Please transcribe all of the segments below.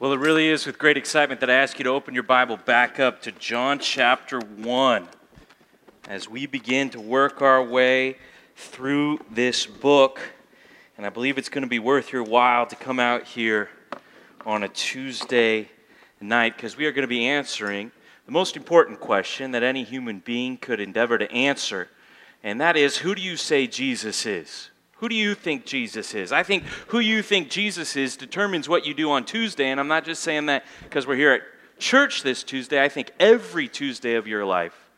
Well, it really is with great excitement that I ask you to open your Bible back up to John chapter 1 as we begin to work our way through this book. And I believe it's going to be worth your while to come out here on a Tuesday night because we are going to be answering the most important question that any human being could endeavor to answer. And that is who do you say Jesus is? Who do you think Jesus is? I think who you think Jesus is determines what you do on Tuesday, and I'm not just saying that because we're here at church this Tuesday. I think every Tuesday of your life,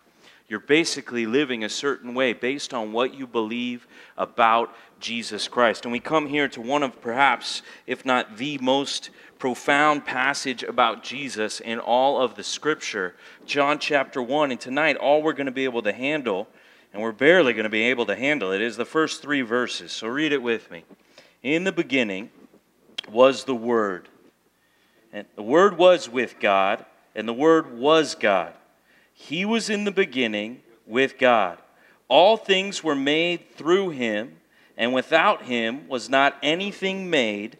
you're basically living a certain way based on what you believe about Jesus Christ. And we come here to one of perhaps, if not the most profound passage about Jesus in all of the scripture, John chapter 1. And tonight, all we're going to be able to handle and we're barely going to be able to handle it, is the first three verses. So read it with me. In the beginning was the Word, and the Word was with God, and the Word was God. He was in the beginning with God. All things were made through him, and without him was not anything made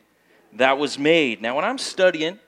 that was made. Now, when I'm studying,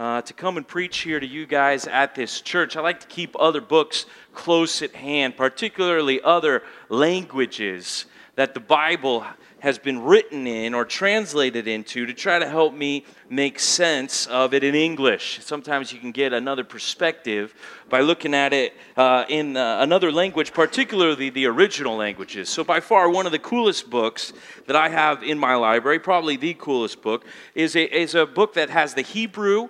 uh, to come and preach here to you guys at this church. I like to keep other books close at hand, particularly other languages that the Bible has been written in or translated into to try to help me make sense of it in English. Sometimes you can get another perspective by looking at it uh, in uh, another language, particularly the original languages. So, by far, one of the coolest books that I have in my library, probably the coolest book, is a, is a book that has the Hebrew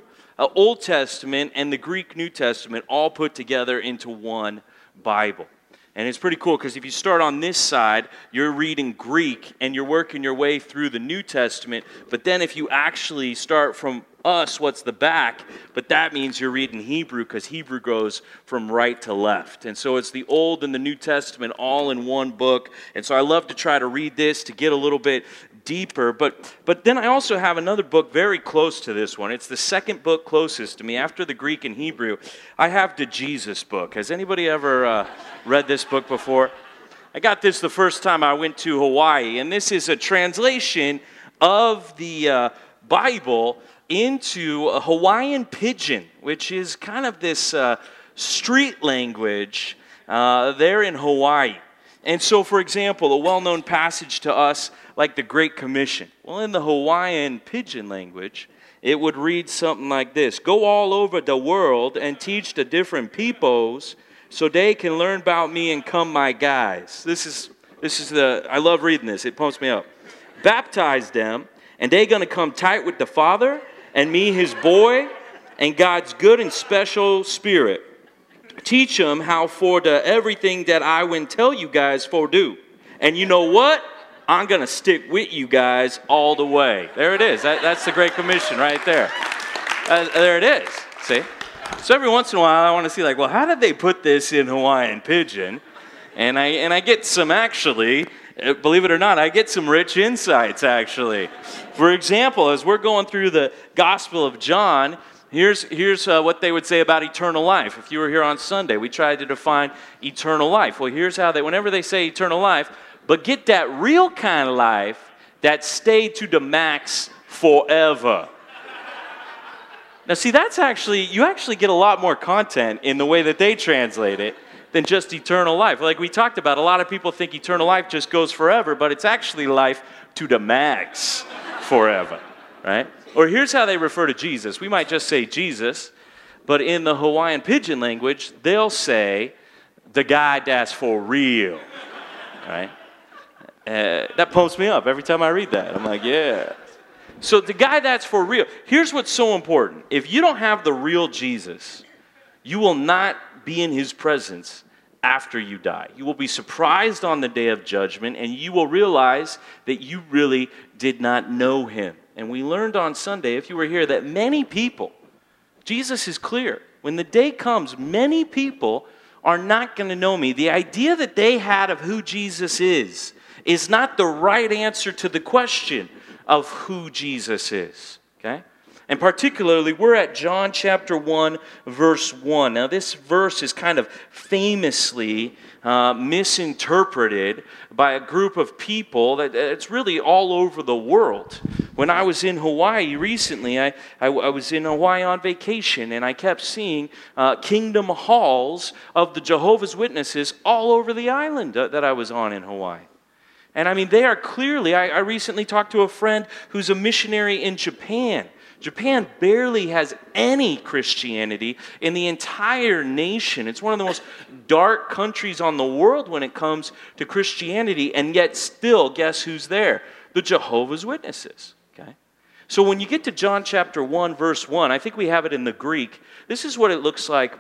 Old Testament and the Greek New Testament all put together into one Bible. And it's pretty cool because if you start on this side, you're reading Greek and you're working your way through the New Testament. But then if you actually start from us, what's the back? But that means you're reading Hebrew because Hebrew goes from right to left. And so it's the Old and the New Testament all in one book. And so I love to try to read this to get a little bit deeper. But, but then I also have another book very close to this one. It's the second book closest to me after the Greek and Hebrew. I have the Jesus book. Has anybody ever uh, read this book before? I got this the first time I went to Hawaii, and this is a translation of the uh, Bible into a Hawaiian pidgin, which is kind of this uh, street language uh, there in Hawaii. And so, for example, a well known passage to us like the Great Commission. Well, in the Hawaiian pidgin language, it would read something like this Go all over the world and teach the different peoples so they can learn about me and come my guys. This is, this is the, I love reading this, it pumps me up. Baptize them, and they're going to come tight with the Father and me, his boy, and God's good and special spirit teach them how for the everything that I will tell you guys for do. And you know what? I'm going to stick with you guys all the way. There it is. That, that's the Great Commission right there. Uh, there it is. See? So every once in a while, I want to see, like, well, how did they put this in Hawaiian Pidgin? And I, and I get some actually, uh, believe it or not, I get some rich insights actually. For example, as we're going through the Gospel of John, Here's, here's uh, what they would say about eternal life. If you were here on Sunday, we tried to define eternal life. Well, here's how they, whenever they say eternal life, but get that real kind of life that stayed to the max forever. now, see, that's actually, you actually get a lot more content in the way that they translate it than just eternal life. Like we talked about, a lot of people think eternal life just goes forever, but it's actually life to the max forever, right? Or here's how they refer to Jesus. We might just say Jesus, but in the Hawaiian pidgin language, they'll say the guy that's for real. Right? Uh, that pumps me up every time I read that. I'm like, yeah. So the guy that's for real. Here's what's so important. If you don't have the real Jesus, you will not be in his presence after you die. You will be surprised on the day of judgment and you will realize that you really did not know him. And we learned on Sunday, if you were here, that many people, Jesus is clear. When the day comes, many people are not going to know me. The idea that they had of who Jesus is is not the right answer to the question of who Jesus is. Okay? And particularly, we're at John chapter 1, verse 1. Now, this verse is kind of famously uh, misinterpreted by a group of people that it's really all over the world. When I was in Hawaii recently, I, I, I was in Hawaii on vacation and I kept seeing uh, kingdom halls of the Jehovah's Witnesses all over the island uh, that I was on in Hawaii. And I mean, they are clearly, I, I recently talked to a friend who's a missionary in Japan. Japan barely has any Christianity in the entire nation. It's one of the most dark countries on the world when it comes to Christianity, and yet still, guess who's there? The Jehovah's Witnesses. Okay? So when you get to John chapter 1, verse 1, I think we have it in the Greek. This is what it looks like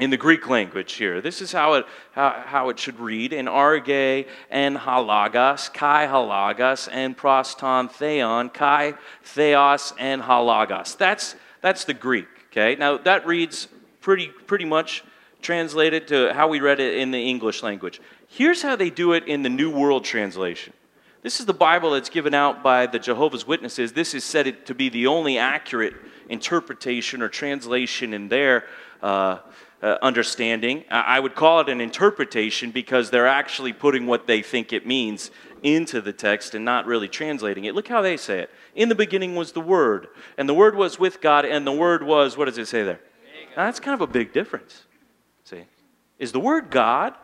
in the Greek language here. This is how it, how, how it should read in arge and halagos, kai halagos, and proston theon, kai theos and halagos. That's, that's the Greek, okay? Now, that reads pretty, pretty much translated to how we read it in the English language. Here's how they do it in the New World Translation. This is the Bible that's given out by the Jehovah's Witnesses. This is said to be the only accurate interpretation or translation in their uh, uh, understanding. I would call it an interpretation because they're actually putting what they think it means into the text and not really translating it. Look how they say it. In the beginning was the Word, and the Word was with God, and the Word was, what does it say there? Now, that's kind of a big difference. See? Is the Word God,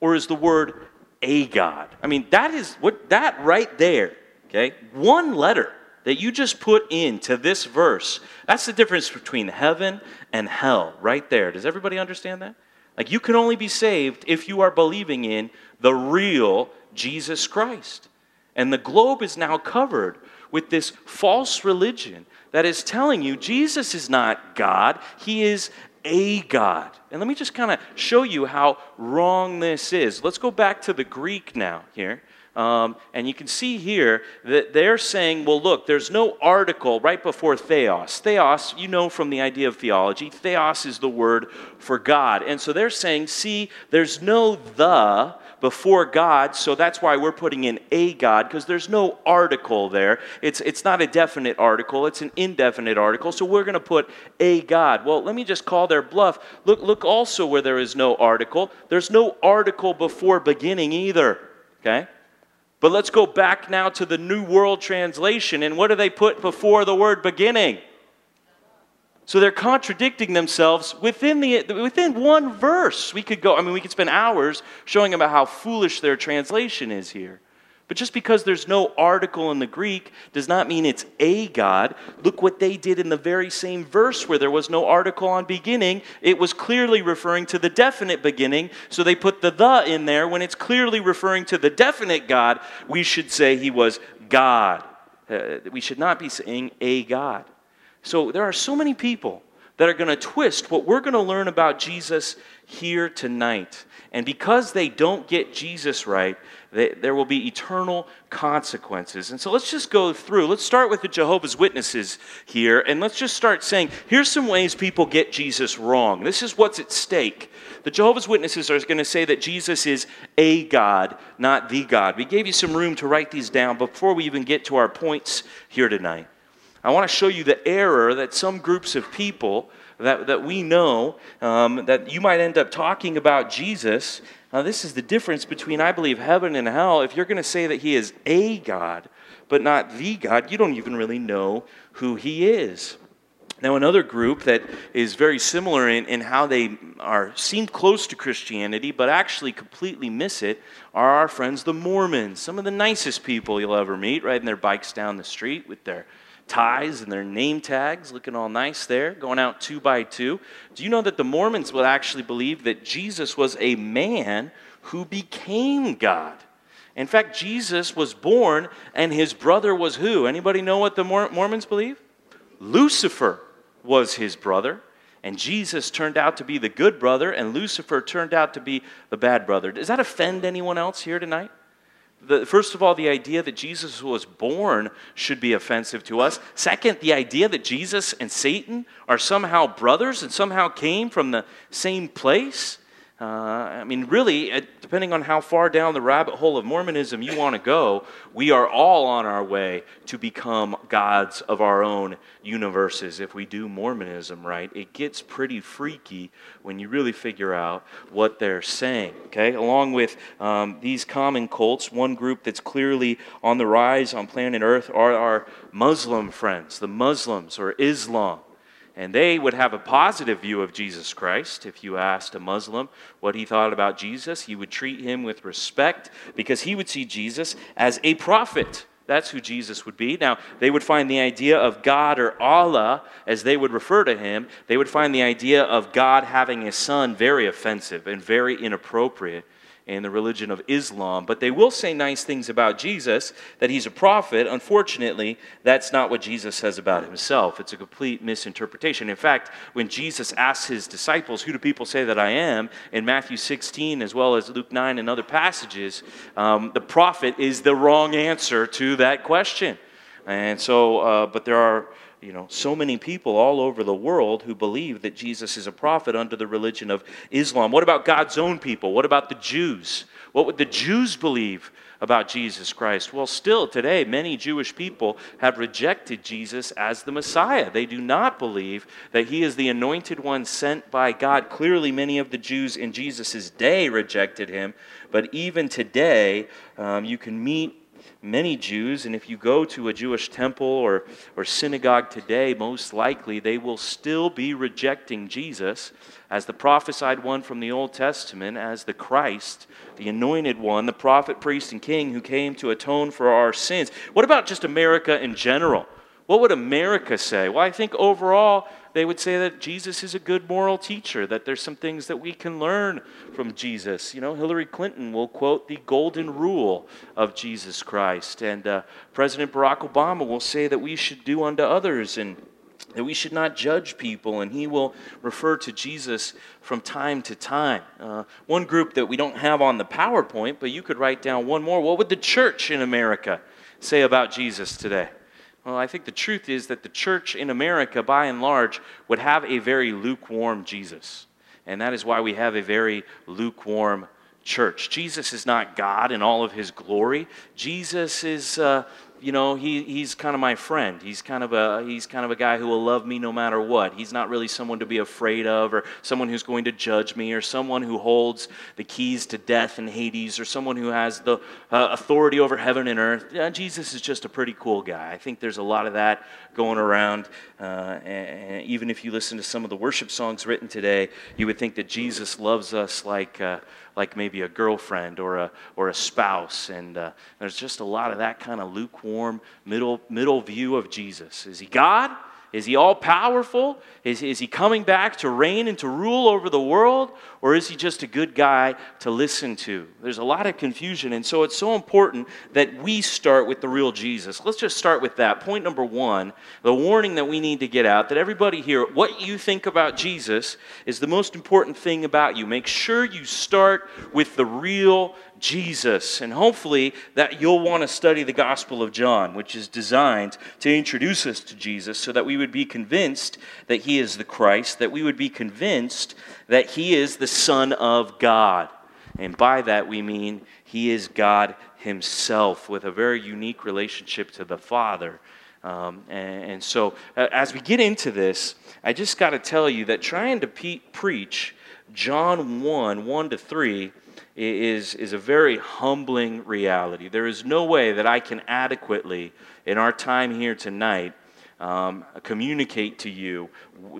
or is the Word a God? I mean, that is what, that right there, okay? One letter that you just put into this verse, that's the difference between heaven and hell, right there. Does everybody understand that? Like, you can only be saved if you are believing in the real Jesus Christ. And the globe is now covered with this false religion that is telling you Jesus is not God, He is a God. And let me just kind of show you how wrong this is. Let's go back to the Greek now here. Um, and you can see here that they're saying, well, look, there's no article right before theos. Theos, you know from the idea of theology, theos is the word for God. And so they're saying, see, there's no the before God, so that's why we're putting in a God, because there's no article there. It's, it's not a definite article, it's an indefinite article, so we're going to put a God. Well, let me just call their bluff. Look, look also where there is no article. There's no article before beginning either, okay? But let's go back now to the New World Translation. And what do they put before the word beginning? So they're contradicting themselves within, the, within one verse. We could go, I mean, we could spend hours showing about how foolish their translation is here. But just because there's no article in the Greek does not mean it's a God. Look what they did in the very same verse where there was no article on beginning. It was clearly referring to the definite beginning, so they put the the in there. When it's clearly referring to the definite God, we should say he was God. Uh, we should not be saying a God. So there are so many people that are going to twist what we're going to learn about Jesus here tonight. And because they don't get Jesus right, there will be eternal consequences. And so let's just go through. Let's start with the Jehovah's Witnesses here, and let's just start saying here's some ways people get Jesus wrong. This is what's at stake. The Jehovah's Witnesses are going to say that Jesus is a God, not the God. We gave you some room to write these down before we even get to our points here tonight. I want to show you the error that some groups of people that, that we know um, that you might end up talking about Jesus. Now, this is the difference between, I believe, heaven and hell. If you're going to say that he is a God, but not the God, you don't even really know who he is. Now, another group that is very similar in, in how they are seem close to Christianity, but actually completely miss it, are our friends the Mormons. Some of the nicest people you'll ever meet, riding their bikes down the street with their ties and their name tags, looking all nice there, going out two by two. Do you know that the Mormons would actually believe that Jesus was a man who became God? In fact, Jesus was born and his brother was who? Anybody know what the Mormons believe? Lucifer was his brother. And Jesus turned out to be the good brother, and Lucifer turned out to be the bad brother. Does that offend anyone else here tonight? The, first of all, the idea that Jesus was born should be offensive to us. Second, the idea that Jesus and Satan are somehow brothers and somehow came from the same place. Uh, I mean, really, depending on how far down the rabbit hole of Mormonism you want to go, we are all on our way to become gods of our own universes if we do Mormonism right. It gets pretty freaky when you really figure out what they're saying. Okay, along with um, these common cults, one group that's clearly on the rise on planet Earth are our Muslim friends, the Muslims or Islam. And they would have a positive view of Jesus Christ. If you asked a Muslim what he thought about Jesus, he would treat him with respect because he would see Jesus as a prophet. That's who Jesus would be. Now, they would find the idea of God or Allah, as they would refer to him, they would find the idea of God having a son very offensive and very inappropriate in the religion of Islam, but they will say nice things about Jesus, that he's a prophet. Unfortunately, that's not what Jesus says about himself. It's a complete misinterpretation. In fact, when Jesus asks his disciples, Who do people say that I am? in Matthew 16, as well as Luke 9 and other passages, um, the prophet is the wrong answer to that question. And so, uh, but there are you know, so many people all over the world who believe that Jesus is a prophet under the religion of Islam. What about God's own people? What about the Jews? What would the Jews believe about Jesus Christ? Well, still today, many Jewish people have rejected Jesus as the Messiah. They do not believe that he is the anointed one sent by God. Clearly, many of the Jews in Jesus' day rejected him, but even today, um, you can meet many Jews, and if you go to a Jewish temple or, or synagogue today, most likely they will still be rejecting Jesus as the prophesied one from the Old Testament, as the Christ, the anointed one, the prophet, priest, and king who came to atone for our sins. What about just America in general? What would America say? Well, I think overall, they would say that Jesus is a good moral teacher, that there's some things that we can learn from Jesus. You know, Hillary Clinton will quote the golden rule of Jesus Christ, and uh, President Barack Obama will say that we should do unto others and that we should not judge people, and he will refer to Jesus from time to time. Uh, one group that we don't have on the PowerPoint, but you could write down one more. What would the church in America say about Jesus today? Well, I think the truth is that the church in America, by and large, would have a very lukewarm Jesus. And that is why we have a very lukewarm church. Jesus is not God in all of his glory. Jesus is uh, you know, he, he's kind of my friend. He's kind of a he's kind of a guy who will love me no matter what. He's not really someone to be afraid of, or someone who's going to judge me, or someone who holds the keys to death and Hades, or someone who has the uh, authority over heaven and earth. Yeah, Jesus is just a pretty cool guy. I think there's a lot of that going around. Uh, and even if you listen to some of the worship songs written today, you would think that Jesus loves us like. Like maybe a girlfriend or a, or a spouse. And uh, there's just a lot of that kind of lukewarm middle, middle view of Jesus. Is he God? Is he all powerful? Is, is he coming back to reign and to rule over the world? Or is he just a good guy to listen to? There's a lot of confusion. And so it's so important that we start with the real Jesus. Let's just start with that. Point number one the warning that we need to get out that everybody here, what you think about Jesus is the most important thing about you. Make sure you start with the real Jesus. And hopefully that you'll want to study the Gospel of John, which is designed to introduce us to Jesus so that we would be convinced that he is the Christ, that we would be convinced that he is the Son of God. And by that we mean he is God himself with a very unique relationship to the Father. Um, and, and, so, uh, as we get into this, I just got to tell you that trying to pe- preach John 1 1 to 3 is, is a very humbling reality. There is no way that I can adequately, in our time here tonight, um, communicate to you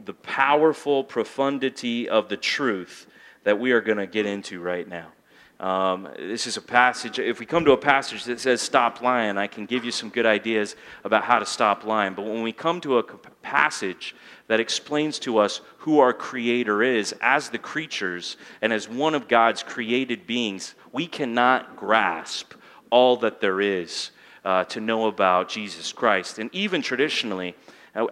the powerful profundity of the truth that we are going to get into right now. Um, this is a passage, if we come to a passage that says stop lying, I can give you some good ideas about how to stop lying. But when we come to a passage that explains to us who our Creator is as the creatures and as one of God's created beings, we cannot grasp all that there is uh, to know about Jesus Christ. And even traditionally,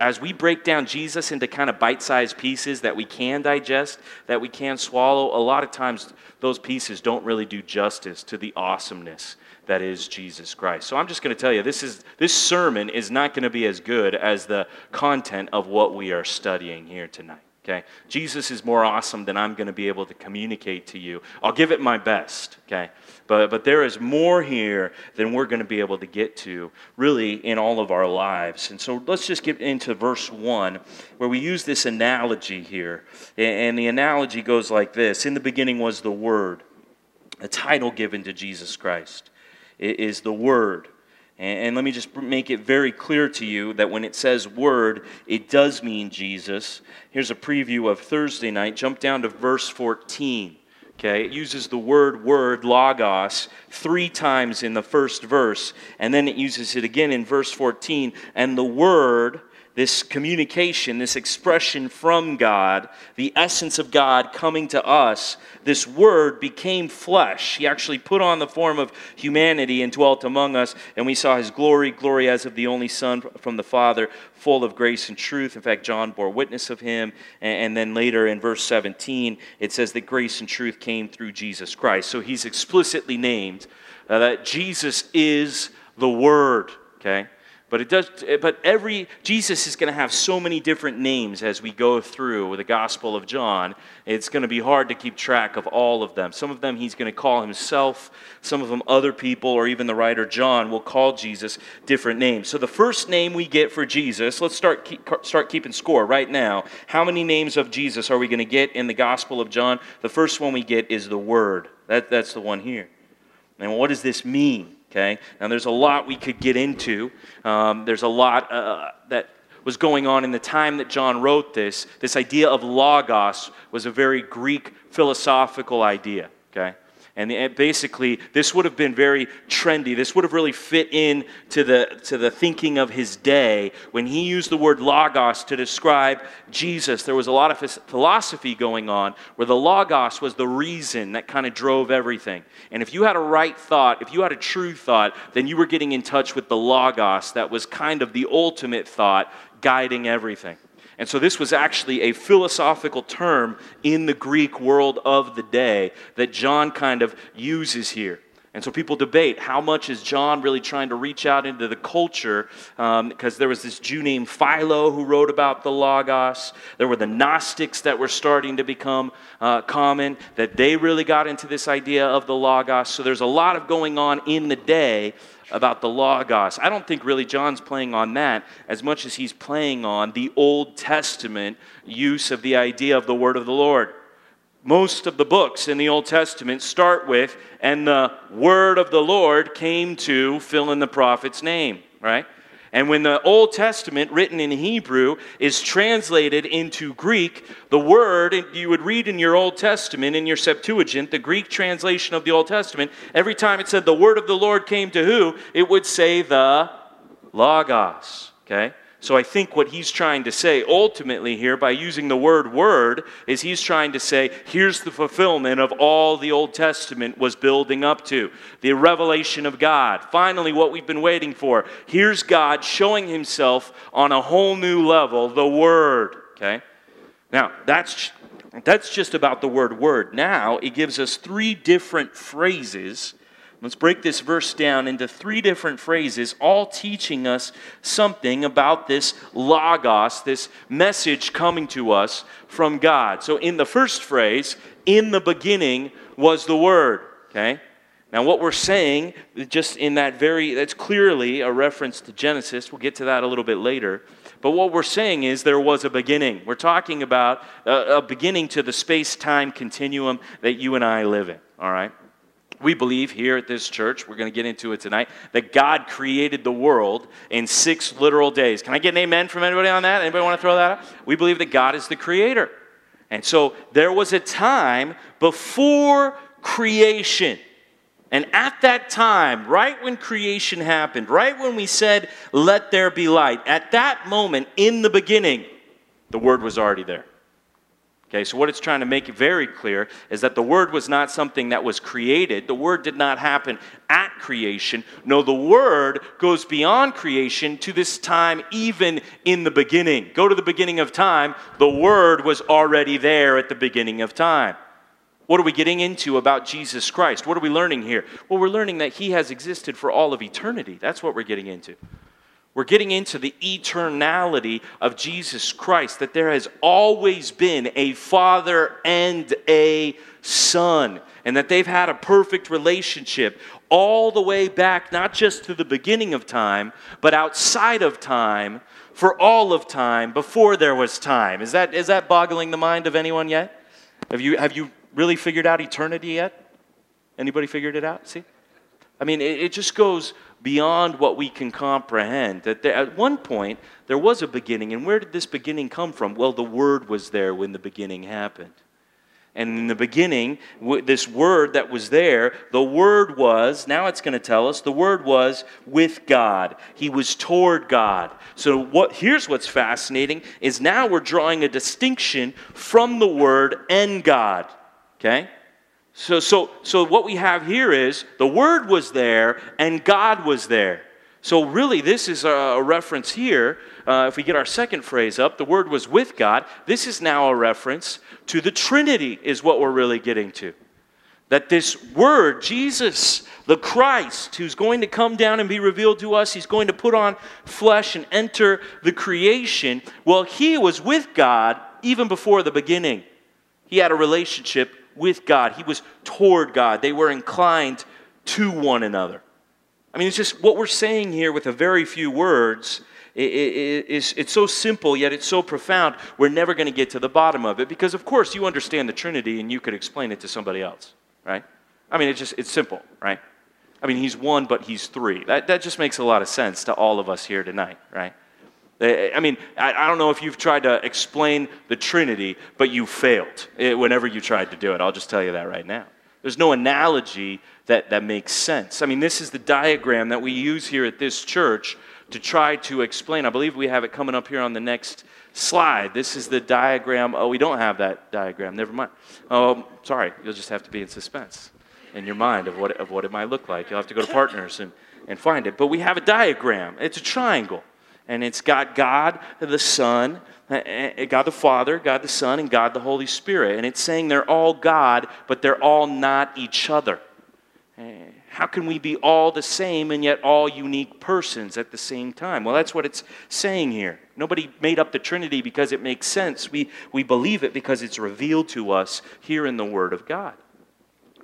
as we break down Jesus into kind of bite sized pieces that we can digest, that we can swallow, a lot of times those pieces don't really do justice to the awesomeness that is Jesus Christ. So I'm just going to tell you this is this sermon is not going to be as good as the content of what we are studying here tonight. Okay? Jesus is more awesome than I'm going to be able to communicate to you. I'll give it my best. Okay? But, but there is more here than we're going to be able to get to, really, in all of our lives. And so let's just get into verse 1, where we use this analogy here. And the analogy goes like this In the beginning was the Word, a title given to Jesus Christ. It is the Word. And, let me just make it very clear to you that when it says word, it does mean Jesus. Here's a preview of Thursday night. Jump down to verse 14. Okay, it uses the word word, logos, three times in the first verse, and then it uses it again in verse 14. And the word this communication, this expression from God, the essence of God coming to us, this word became flesh. He actually put on the form of humanity and dwelt among us, and we saw his glory, glory as of the only Son from the Father, full of grace and truth. In fact, John bore witness of him. And then later in verse 17, it says that grace and truth came through Jesus Christ. So he's explicitly named uh, that Jesus is the Word, okay? But it does but every Jesus is going to have so many different names as we go through the Gospel of John. It's going to be hard to keep track of all of them. Some of them he's going to call himself, some of them other people or even the writer John will call Jesus different names. So the first name we get for Jesus, let's start keep, start keeping score right now. How many names of Jesus are we going to get in the Gospel of John? The first one we get is the word. That, that's the one here. And what does this mean? Okay? Now, there's a lot we could get into. Um, there's a lot uh, that was going on in the time that John wrote this. This idea of logos was a very Greek philosophical idea. Okay? And basically, this would have been very trendy. This would have really fit in to the, to the thinking of his day. When he used the word logos to describe Jesus, there was a lot of philosophy going on where the logos was the reason that kind of drove everything. And if you had a right thought, if you had a true thought, then you were getting in touch with the logos that was kind of the ultimate thought guiding everything. And so this was actually a philosophical term in the Greek world of the day that John kind of uses here. And so people debate how much is John really trying to reach out into the culture? Because um, there was this Jew named Philo who wrote about the Logos. There were the Gnostics that were starting to become uh, common, that they really got into this idea of the Logos. So there's a lot of going on in the day about the Logos. I don't think really John's playing on that as much as he's playing on the Old Testament use of the idea of the word of the Lord. Most of the books in the Old Testament start with, and the word of the Lord came to fill in the prophet's name, right? And when the Old Testament, written in Hebrew, is translated into Greek, the word you would read in your Old Testament, in your Septuagint, the Greek translation of the Old Testament, every time it said the word of the Lord came to who, it would say the Logos. Okay? So I think what he's trying to say ultimately here by using the word word is he's trying to say here's the fulfillment of all the Old Testament was building up to the revelation of God. Finally, what we've been waiting for. Here's God showing himself on a whole new level, the word. Okay? Now, that's that's just about the word word. Now, it gives us three different phrases Let's break this verse down into three different phrases, all teaching us something about this logos, this message coming to us from God. So, in the first phrase, in the beginning was the Word. Okay? Now, what we're saying, just in that very, that's clearly a reference to Genesis. We'll get to that a little bit later. But what we're saying is there was a beginning. We're talking about a, a beginning to the space time continuum that you and I live in. All right? We believe here at this church, we're going to get into it tonight, that God created the world in six literal days. Can I get an amen from anybody on that? Anybody want to throw that out? We believe that God is the creator. And so there was a time before creation. And at that time, right when creation happened, right when we said, let there be light, at that moment in the beginning, the word was already there. Okay, so what it's trying to make very clear is that the Word was not something that was created. The Word did not happen at creation. No, the Word goes beyond creation to this time, even in the beginning. Go to the beginning of time. The Word was already there at the beginning of time. What are we getting into about Jesus Christ? What are we learning here? Well, we're learning that He has existed for all of eternity. That's what we're getting into. We're getting into the eternality of Jesus Christ, that there has always been a Father and a Son, and that they've had a perfect relationship all the way back, not just to the beginning of time, but outside of time, for all of time, before there was time. Is that, is that boggling the mind of anyone yet? Have you, have you really figured out eternity yet? Anybody figured it out? See? I mean, it, it just goes beyond what we can comprehend. That there, at one point, there was a beginning. And where did this beginning come from? Well, the Word was there when the beginning happened. And in the beginning, this word that was there, the word was, now it's going to tell us, the word was with God. He was toward God. So what here's what's fascinating is now we're drawing a distinction from the word and God. Okay? So so so what we have here is the word was there and God was there. So, really, this is a reference here. Uh, if we get our second phrase up, the word was with God. This is now a reference to the Trinity, is what we're really getting to. That this word, Jesus, the Christ, who's going to come down and be revealed to us, he's going to put on flesh and enter the creation. Well, he was with God even before the beginning. He had a relationship with God, he was toward God. They were inclined to one another. I mean, it's just what we're saying here with a very few words. Is, it's so simple, yet it's so profound, we're never going to get to the bottom of it because, of course, you understand the Trinity and you could explain it to somebody else, right? I mean, it's just, it's simple, right? I mean, he's one, but he's three. That, that just makes a lot of sense to all of us here tonight, right? I mean, I don't know if you've tried to explain the Trinity, but you failed eh, whenever you tried to do it. I'll just tell you that right now. There's no analogy that, that makes sense. I mean, this is the diagram that we use here at this church to try to explain. I believe we have it coming up here on the next slide. This is the diagram. Oh, we don't have that diagram. Never mind. Oh, sorry. You'll just have to be in suspense in your mind of what, of what it might look like. You'll have to go to partners and, and find it. But we have a diagram. It's a triangle. And it's got God the Son, eh, eh, God the Father, God the Son, and God the Holy Spirit. And it's saying they're all God, but they're all not each other. How can we be all the same and yet all unique persons at the same time? Well, that's what it's saying here. Nobody made up the Trinity because it makes sense. We, we believe it because it's revealed to us here in the Word of God.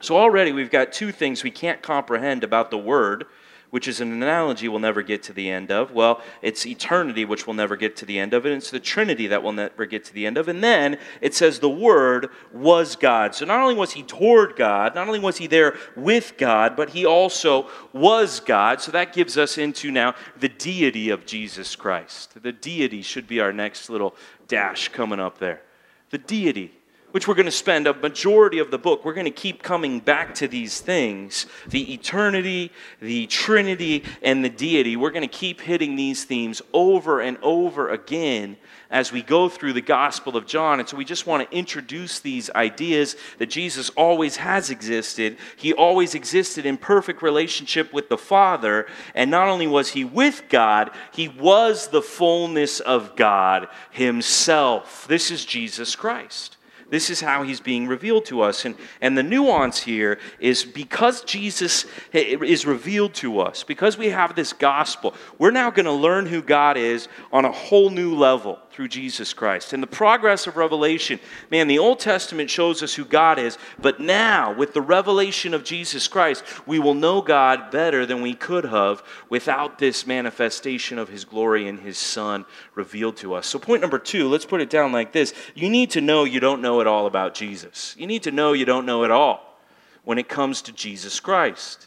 So, already we've got two things we can't comprehend about the Word which is an analogy we'll never get to the end of. Well, it's eternity, which we'll never get to the end of. And it's the Trinity that we'll never get to the end of. And then it says the Word was God. So not only was he toward God, not only was he there with God, but he also was God. So that gives us into now the deity of Jesus Christ. The deity should be our next little dash coming up there. The deity which we're going to spend a majority of the book, we're going to keep coming back to these things the eternity, the Trinity, and the deity. We're going to keep hitting these themes over and over again as we go through the Gospel of John. And so we just want to introduce these ideas that Jesus always has existed. He always existed in perfect relationship with the Father. And not only was he with God, he was the fullness of God himself. This is Jesus Christ. This is how he's being revealed to us. And, and the nuance here is because Jesus is revealed to us, because we have this gospel, we're now going to learn who God is on a whole new level through Jesus Christ. And the progress of revelation, man, the Old Testament shows us who God is, but now with the revelation of Jesus Christ, we will know God better than we could have without this manifestation of his glory and his Son revealed to us. So, point number two, let's put it down like this you need to know you don't know it all about Jesus. You need to know you don't know it all when it comes to Jesus Christ.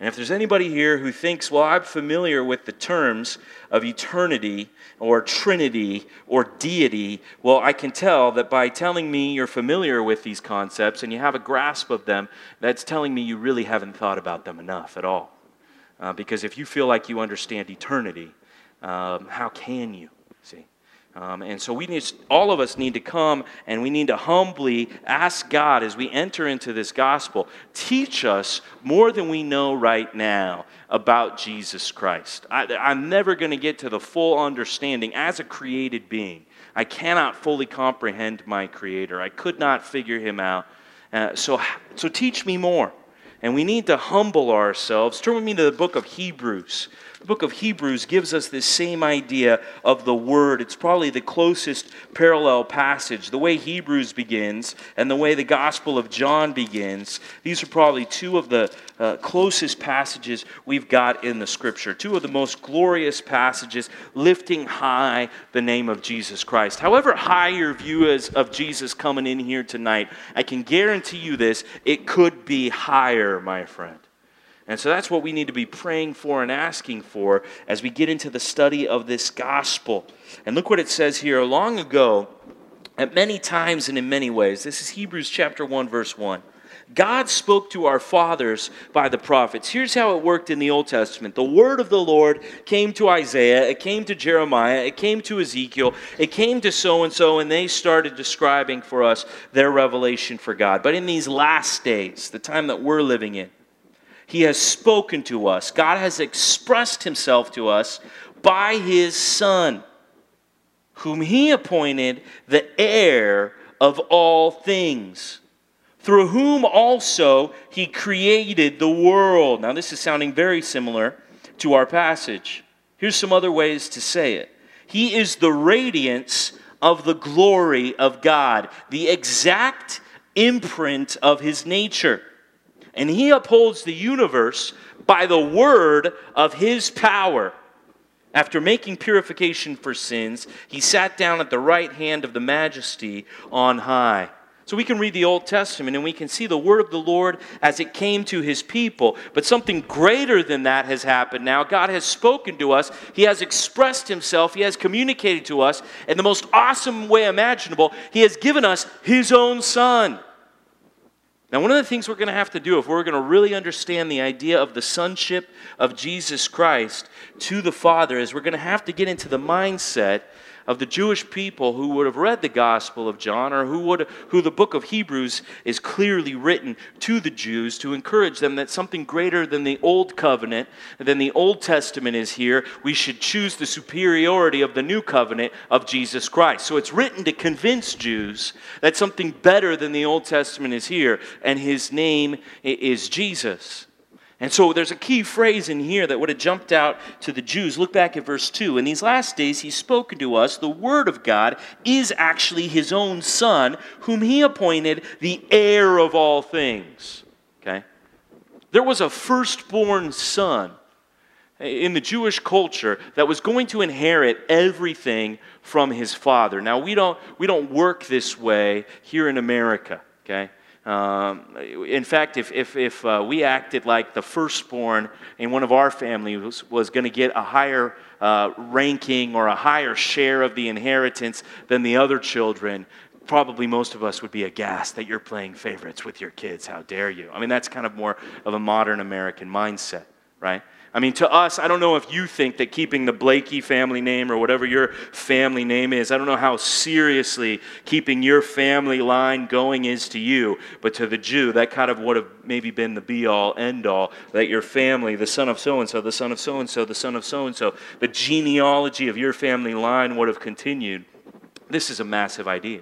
And if there's anybody here who thinks, well, I'm familiar with the terms of eternity or Trinity or deity, well, I can tell that by telling me you're familiar with these concepts and you have a grasp of them, that's telling me you really haven't thought about them enough at all. Uh, because if you feel like you understand eternity, um, how can you? Um, and so we need, all of us need to come and we need to humbly ask God as we enter into this gospel, teach us more than we know right now about Jesus Christ. I, I'm never going to get to the full understanding as a created being. I cannot fully comprehend my Creator. I could not figure Him out. Uh, so, so teach me more. And we need to humble ourselves. Turn with me to the book of Hebrews The book of Hebrews gives us this same idea of the Word. It's probably the closest parallel passage. The way Hebrews begins and the way the Gospel of John begins, these are probably two of the uh, closest passages we've got in the Scripture. Two of the most glorious passages lifting high the name of Jesus Christ. However high your view is of Jesus coming in here tonight, I can guarantee you this it could be higher, my friend. And so that's what we need to be praying for and asking for as we get into the study of this gospel. And look what it says here. Long ago, at many times and in many ways, this is Hebrews chapter 1, verse 1. God spoke to our fathers by the prophets. Here's how it worked in the Old Testament the word of the Lord came to Isaiah, it came to Jeremiah, it came to Ezekiel, it came to so and so, and they started describing for us their revelation for God. But in these last days, the time that we're living in, he has spoken to us. God has expressed Himself to us by His Son, whom He appointed the heir of all things, through whom also He created the world. Now, this is sounding very similar to our passage. Here's some other ways to say it He is the radiance of the glory of God, the exact imprint of His nature and he upholds the universe by the word of his power. After making purification for sins, he sat down at the right hand of the majesty on high. So we can read the Old Testament and we can see the word of the Lord as it came to his people. But something greater than that has happened now. God has spoken to us, he has expressed himself, he has communicated to us in the most awesome way imaginable. He has given us his own son. Now, one of the things we're going to have to do if we're going to really understand the idea of the sonship of Jesus Christ to the Father is we're going to have to get into the mindset of the Jewish people who would have read the Gospel of John or who, would, who the book of Hebrews is clearly written to the Jews to encourage them that something greater than the Old Covenant, than the Old Testament is here. We should choose the superiority of the New Covenant of Jesus Christ. So it's written to convince Jews that something better than the Old Testament is here, and his name is Jesus. And so there's a key phrase in here that would have jumped out to the Jews. Look back at verse 2. In these last days, he's spoken to us. The Word of God is actually his own Son, whom he appointed the heir of all things. Okay? There was a firstborn son in the Jewish culture that was going to inherit everything from his father. Now, we don't, we don't work this way here in America. Okay? Um, in fact, if, if, if uh, we acted like the firstborn in one of our families was, was going to get a higher uh, ranking or a higher share of the inheritance than the other children, probably most of us would be aghast that you're playing favorites with your kids. How dare you? I mean, that's kind of more of a modern American mindset, right? I mean, to us, I don't know if you think that keeping the Blakey family name or whatever your family name is, I don't know how seriously keeping your family line going is to you, but to the Jew, that kind of would have maybe been the be all, end all, that your family, the son of so and so, the son of so and so, the son of so and so, the genealogy of your family line would have continued. This is a massive idea.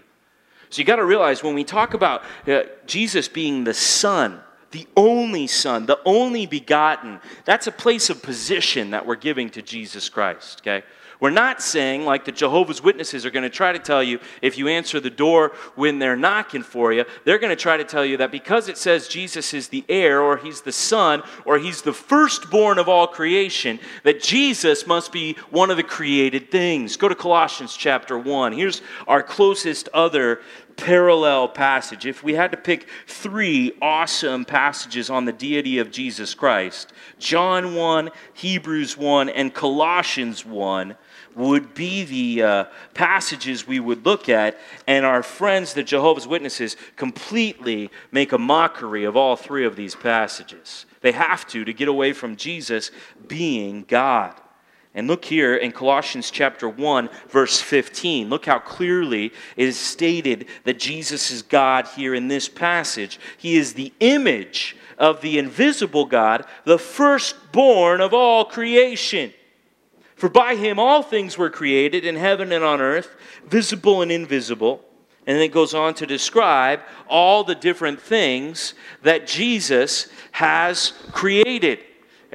So you got to realize when we talk about uh, Jesus being the son, the only Son, the only begotten. That's a place of position that we're giving to Jesus Christ, okay? We're not saying, like the Jehovah's Witnesses are going to try to tell you, if you answer the door when they're knocking for you, they're going to try to tell you that because it says Jesus is the heir, or he's the son, or he's the firstborn of all creation, that Jesus must be one of the created things. Go to Colossians chapter 1. Here's our closest other parallel passage. If we had to pick three awesome passages on the deity of Jesus Christ, John 1, Hebrews 1, and Colossians 1 would be the uh, passages we would look at, and our friends, the Jehovah's Witnesses, completely make a mockery of all three of these passages. They have to to get away from Jesus being God. And look here in Colossians chapter 1, verse 15. Look how clearly it is stated that Jesus is God here in this passage. He is the image of the invisible God, the firstborn of all creation. For by him all things were created in heaven and on earth, visible and invisible. And then it goes on to describe all the different things that Jesus has created.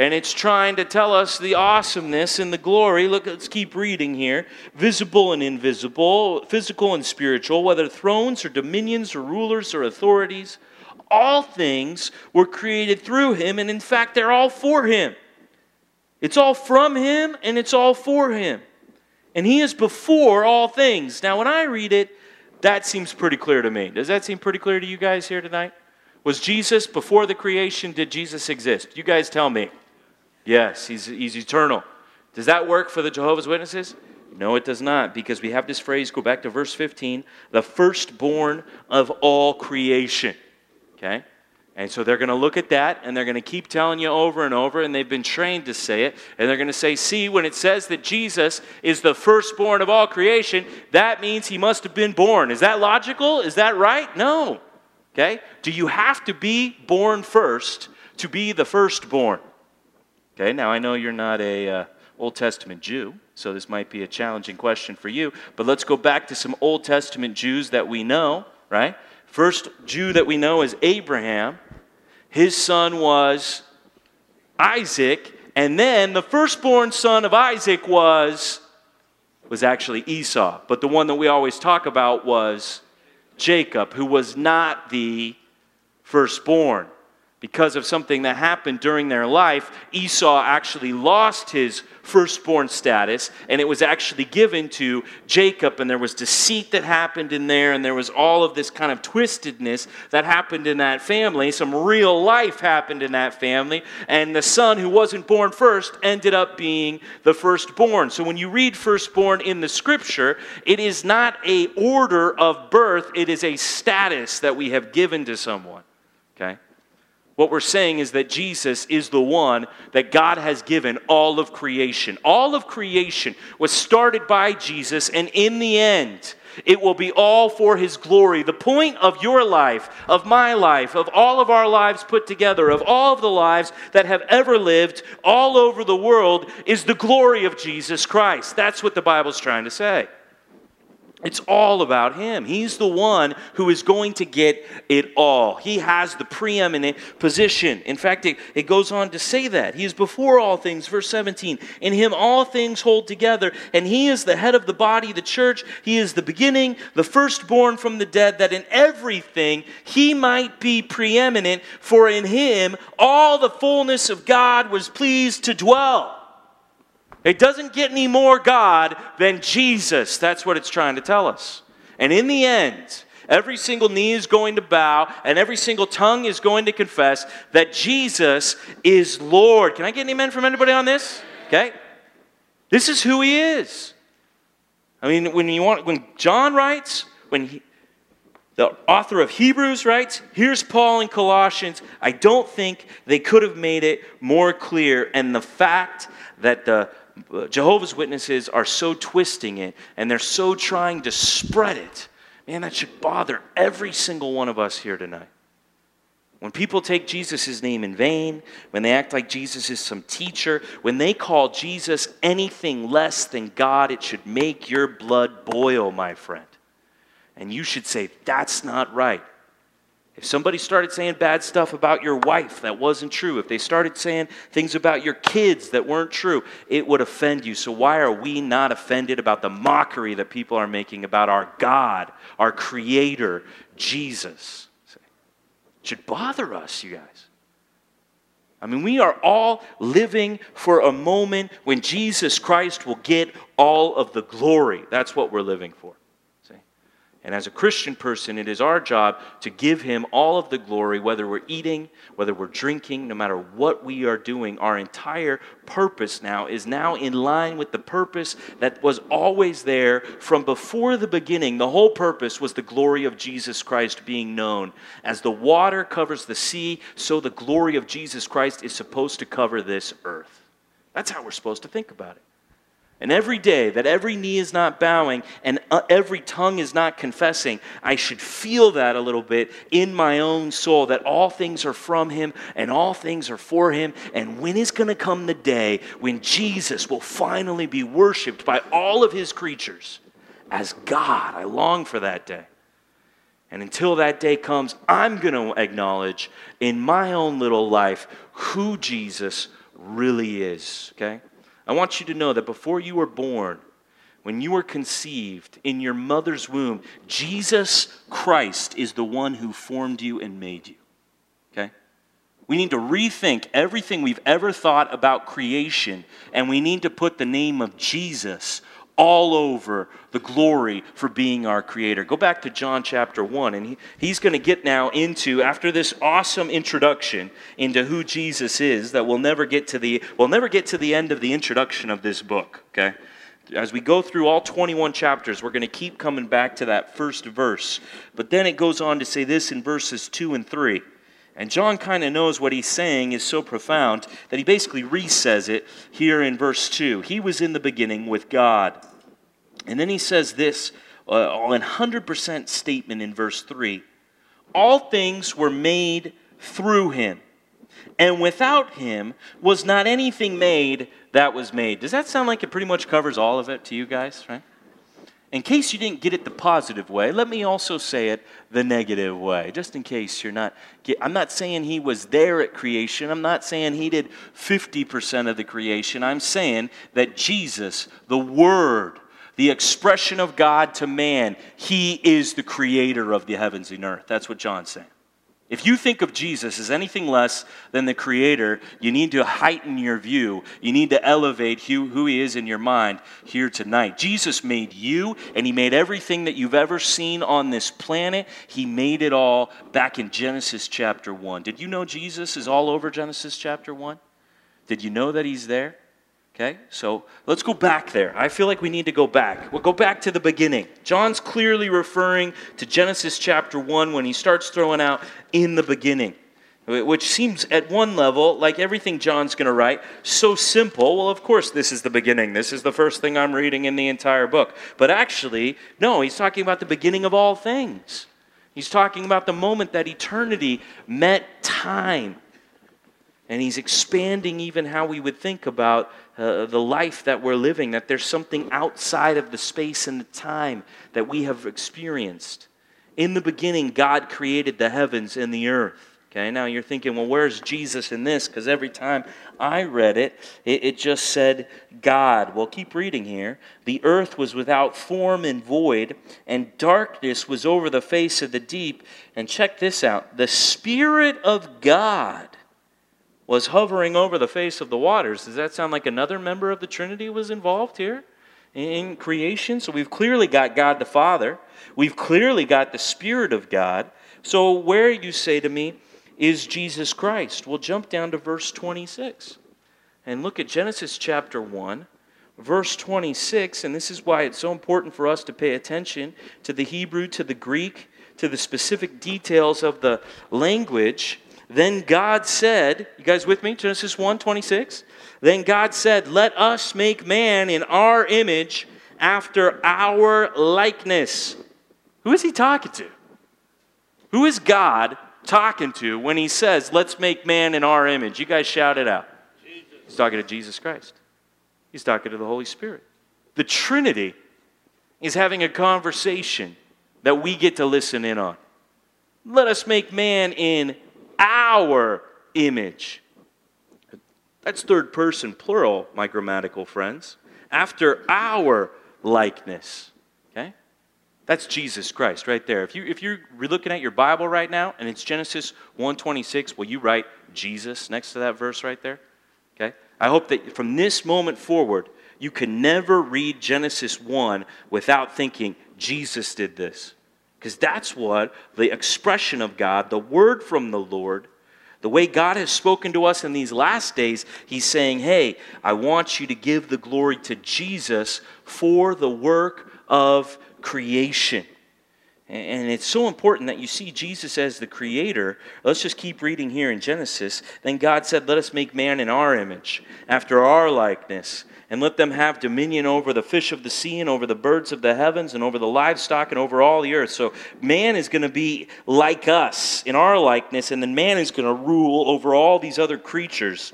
And it's trying to tell us the awesomeness and the glory. Look, let's keep reading here. Visible and invisible, physical and spiritual, whether thrones or dominions or rulers or authorities, all things were created through him, and in fact, they're all for him. It's all from him and it's all for him. And he is before all things. Now, when I read it, that seems pretty clear to me. Does that seem pretty clear to you guys here tonight? Was Jesus before the creation? Did Jesus exist? You guys tell me. Yes, he's, he's eternal. Does that work for the Jehovah's Witnesses? No, it does not, because we have this phrase, go back to verse 15, the firstborn of all creation. Okay? And so they're going to look at that and they're going to keep telling you over and over, and they've been trained to say it. And they're going to say, see, when it says that Jesus is the firstborn of all creation, that means he must have been born. Is that logical? Is that right? No. Okay? Do you have to be born first to be the firstborn? Okay, now I know you're not a uh, Old Testament Jew, so this might be a challenging question for you, but let's go back to some Old Testament Jews that we know, right? First Jew that we know is Abraham. His son was Isaac, and then the firstborn son of Isaac was was actually Esau, but the one that we always talk about was Jacob, who was not the firstborn because of something that happened during their life, Esau actually lost his firstborn status, and it was actually given to Jacob. And there was deceit that happened in there, and there was all of this kind of twistedness that happened in that family. Some real life happened in that family, and the son who wasn't born first ended up being the firstborn. So when you read firstborn in the scripture, it is not a order of birth, it is a status that we have given to someone. Okay? What we're saying is that Jesus is the one that God has given all of creation. All of creation was started by Jesus, and in the end, it will be all for his glory. The point of your life, of my life, of all of our lives put together, of all of the lives that have ever lived all over the world, is the glory of Jesus Christ. That's what the Bible's trying to say. It's all about him. He's the one who is going to get it all. He has the preeminent position. In fact, it, it goes on to say that. He is before all things, verse 17. In him all things hold together, and he is the head of the body, the church. He is the beginning, the firstborn from the dead, that in everything he might be preeminent, for in him all the fullness of God was pleased to dwell. It doesn't get any more God than Jesus. That's what it's trying to tell us. And in the end, every single knee is going to bow and every single tongue is going to confess that Jesus is Lord. Can I get an amen from anybody on this? Okay? This is who he is. I mean, when you want when John writes, when he, the author of Hebrews writes, here's Paul in Colossians. I don't think they could have made it more clear. And the fact that the Uh, Jehovah's Witnesses are so twisting it and they're so trying to spread it. Man, that should bother every single one of us here tonight. When people take Jesus' name in vain, when they act like Jesus is some teacher, when they call Jesus anything less than God, it should make your blood boil, my friend. And you should say, that's not right. If somebody started saying bad stuff about your wife that wasn't true, if they started saying things about your kids that weren't true, it would offend you. So, why are we not offended about the mockery that people are making about our God, our Creator, Jesus? It should bother us, you guys. I mean, we are all living for a moment when Jesus Christ will get all of the glory. That's what we're living for. And as a Christian person, it is our job to give him all of the glory, whether we're eating, whether we're drinking, no matter what we are doing. Our entire purpose now is now in line with the purpose that was always there from before the beginning. The whole purpose was the glory of Jesus Christ being known. As the water covers the sea, so the glory of Jesus Christ is supposed to cover this earth. That's how we're supposed to think about it. And every day that every knee is not bowing and uh, every tongue is not confessing, I should feel that a little bit in my own soul that all things are from Him and all things are for Him. And when is going to come the day when Jesus will finally be worshiped by all of His creatures as God? I long for that day. And until that day comes, I'm going to acknowledge in my own little life who Jesus really is, okay? I want you to know that before you were born, when you were conceived in your mother's womb, Jesus Christ is the one who formed you and made you. Okay? We need to rethink everything we've ever thought about creation, and we need to put the name of Jesus all over the glory for being our creator. Go back to John chapter 1, and he, he's going to get now into, after this awesome introduction into who Jesus is, that we'll never get to the, we'll never get to the end of the introduction of this book, okay? As we go through all 21 chapters, we're going to keep coming back to that first verse. But then it goes on to say this in verses 2 and 3. And John kind of knows what he's saying is so profound that he basically re says it here in verse 2. He was in the beginning with God. And then he says this uh, 100% statement in verse 3 All things were made through him, and without him was not anything made that was made. Does that sound like it pretty much covers all of it to you guys, right? In case you didn't get it the positive way, let me also say it the negative way, just in case you're not. Get, I'm not saying he was there at creation. I'm not saying he did 50% of the creation. I'm saying that Jesus, the Word, the expression of God to man, he is the creator of the heavens and earth. That's what John's saying. If you think of Jesus as anything less than the creator, you need to heighten your view. You need to elevate who, he is in your mind here tonight. Jesus made you, and he made everything that you've ever seen on this planet. He made it all back in Genesis chapter 1. Did you know Jesus is all over Genesis chapter 1? Did you know that he's there? Okay, so let's go back there. I feel like we need to go back. We'll go back to the beginning. John's clearly referring to Genesis chapter 1 when he starts throwing out in the beginning, which seems at one level like everything John's going to write so simple. Well, of course, this is the beginning. This is the first thing I'm reading in the entire book. But actually, no, he's talking about the beginning of all things. He's talking about the moment that eternity met time. And he's expanding even how we would think about uh, the life that we're living, that there's something outside of the space and the time that we have experienced. In the beginning, God created the heavens and the earth. Okay, now you're thinking, well, where's Jesus in this? Because every time I read it, it, it just said God. Well, keep reading here. The earth was without form and void, and darkness was over the face of the deep. And check this out the Spirit of God was hovering over the face of the waters. Does that sound like another member of the Trinity was involved here in creation? So we've clearly got God the Father, we've clearly got the Spirit of God. So, where, you say to me, is Jesus Christ? We'll jump down to verse 26 and look at Genesis chapter 1 verse 26, and this is why it's so important for us to pay attention to the Hebrew, to the Greek, to the specific details of the language. Then God said, you guys with me? Genesis 1 26. Then God said, Let us make man in our image after our likeness. Who is he talking to? Who is God talking to when he says, Let's make man in our image? You guys shout it out. Jesus. He's talking to Jesus Christ, he's talking to the Holy Spirit. The Trinity is having a conversation that we get to listen in on. Let us make man in our image. That's third person plural, my grammatical friends. After our likeness. Okay? That's Jesus Christ right there. If, you, if you're looking at your Bible right now and it's Genesis 126, will you write Jesus next to that verse right there? Okay? I hope that from this moment forward, you can never read Genesis 1 without thinking, Jesus did this. Because that's what the expression of God, the word from the Lord, the way God has spoken to us in these last days, He's saying, Hey, I want you to give the glory to Jesus for the work of creation. And it's so important that you see Jesus as the creator. Let's just keep reading here in Genesis. Then God said, Let us make man in our image, after our likeness and let them have dominion over the fish of the sea and over the birds of the heavens and over the livestock and over all the earth. So man is going to be like us in our likeness, and then man is going to rule over all these other creatures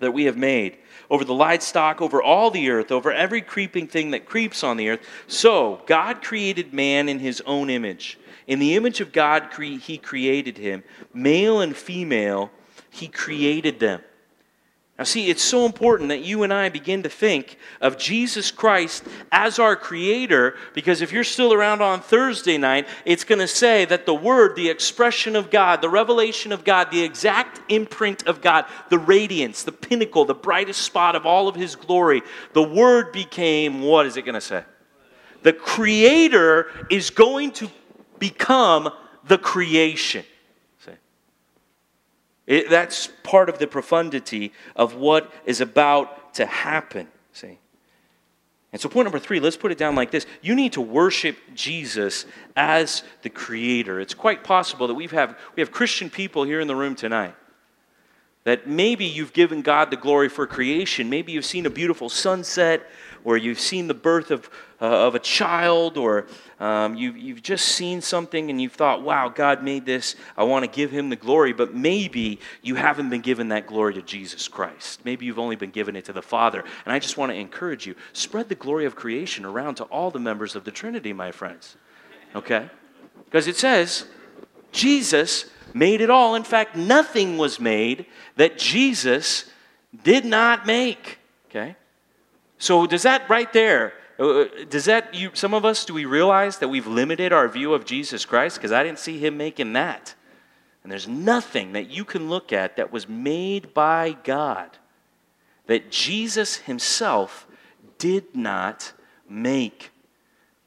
that we have made. Over the livestock, over all the earth, over every creeping thing that creeps on the earth. So, God created man in his own image. In the image of God, he created him. Male and female, he created them. Now, see, it's so important that you and I begin to think of Jesus Christ as our Creator, because if you're still around on Thursday night, it's going to say that the Word, the expression of God, the revelation of God, the exact imprint of God, the radiance, the pinnacle, the brightest spot of all of His glory, the Word became, what is it going to say? The Creator is going to become the creation. It, that's part of the profundity of what is about to happen. See? And so, point number three, let's put it down like this. You need to worship Jesus as the Creator. It's quite possible that we've have, we have Christian people here in the room tonight that maybe you've given God the glory for creation. Maybe you've seen a beautiful sunset, or you've seen the birth of, uh, of a child, or um, you, you've just seen something and you've thought, wow, God made this. I want to give him the glory. But maybe you haven't been given that glory to Jesus Christ. Maybe you've only been given it to the Father. And I just want to encourage you spread the glory of creation around to all the members of the Trinity, my friends. Okay? Because it says, Jesus made it all. In fact, nothing was made that Jesus did not make. Okay? So, does that right there, uh, does that, you, some of us, do we realize that we've limited our view of Jesus Christ? Because I didn't see him making that. And there's nothing that you can look at that was made by God that Jesus himself did not make.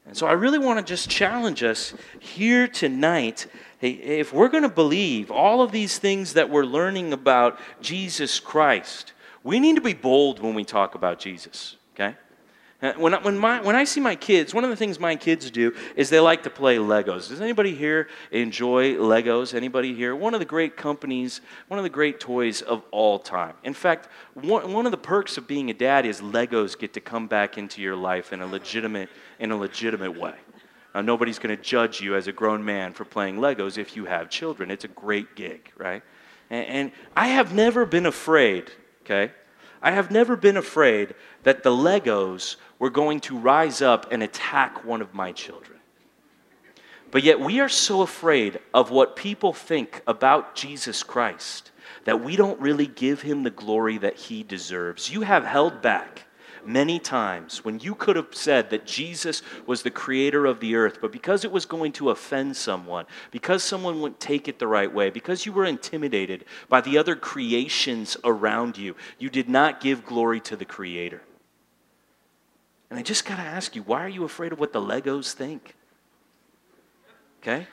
And so I really want to just challenge us here tonight. Hey, if we're going to believe all of these things that we're learning about Jesus Christ, we need to be bold when we talk about Jesus. Okay? Uh, when I, when, my, when I see my kids, one of the things my kids do is they like to play Legos. Does anybody here enjoy Legos? Anybody here? One of the great companies, one of the great toys of all time. In fact, one, one of the perks of being a dad is Legos get to come back into your life in a legitimate, in a legitimate way. Now, nobody's going to judge you as a grown man for playing Legos if you have children. It's a great gig, right? And, and I have never been afraid, okay? I have never been afraid that the Legos were going to rise up and attack one of my children. But yet, we are so afraid of what people think about Jesus Christ that we don't really give him the glory that he deserves. You have held back many times when you could have said that Jesus was the creator of the earth, but because it was going to offend someone, because someone wouldn't take it the right way, because you were intimidated by the other creations around you, you did not give glory to the creator. And I just got to ask you, why are you afraid of what the Legos think? Okay?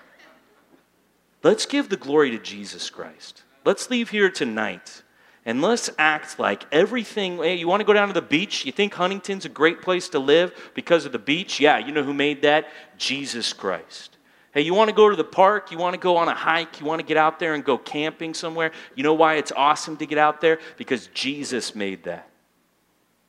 Let's give the glory to Jesus Christ. Let's leave here tonight and let's act like everything. Hey, you want to go down to the beach? You think Huntington's a great place to live because of the beach? Yeah, you know who made that? Jesus Christ. Hey, you want to go to the park? You want to go on a hike? You want to get out there and go camping somewhere? You know why it's awesome to get out there? Because Jesus made that.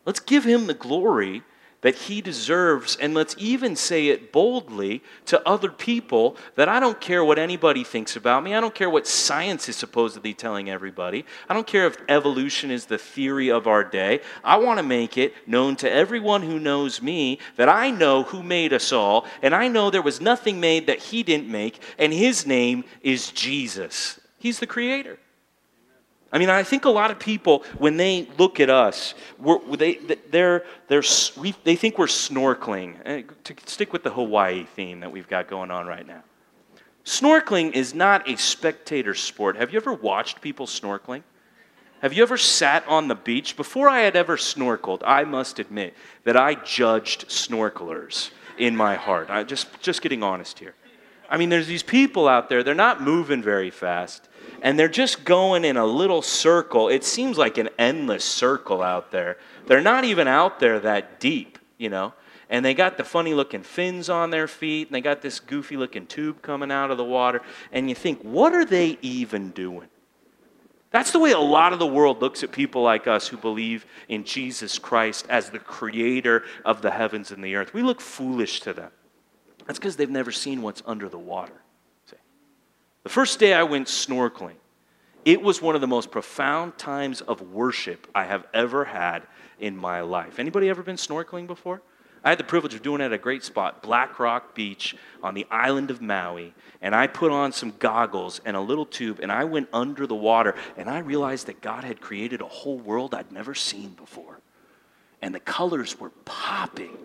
Let's give him the glory that he deserves, and let's even say it boldly to other people that I don't care what anybody thinks about me. I don't care what science is supposedly telling everybody. I don't care if evolution is the theory of our day. I want to make it known to everyone who knows me that I know who made us all, and I know there was nothing made that he didn't make, and his name is Jesus. He's the creator. I mean, I think a lot of people, when they look at us, they, they're, they're, they think we're snorkeling. Eh, to stick with the Hawaii theme that we've got going on right now. Snorkeling is not a spectator sport. Have you ever watched people snorkeling? Have you ever sat on the beach? Before I had ever snorkeled, I must admit that I judged snorkelers in my heart. I just, just getting honest here. I mean, there's these people out there, they're not moving very fast and they're just going in a little circle. It seems like an endless circle out there. They're not even out there that deep, you know. And they got the funny looking fins on their feet, and they got this goofy looking tube coming out of the water. And you think, what are they even doing? That's the way a lot of the world looks at people like us who believe in Jesus Christ as the creator of the heavens and the earth. We look foolish to them. That's because they've never seen what's under the water. The first day I went snorkeling, it was one of the most profound times of worship I have ever had in my life. Anybody ever been snorkeling before? I had the privilege of doing it at a great spot, Black Rock Beach on the island of Maui. And I put on some goggles and a little tube, and I went under the water, and I realized that God had created a whole world I'd never seen before. And the colors were popping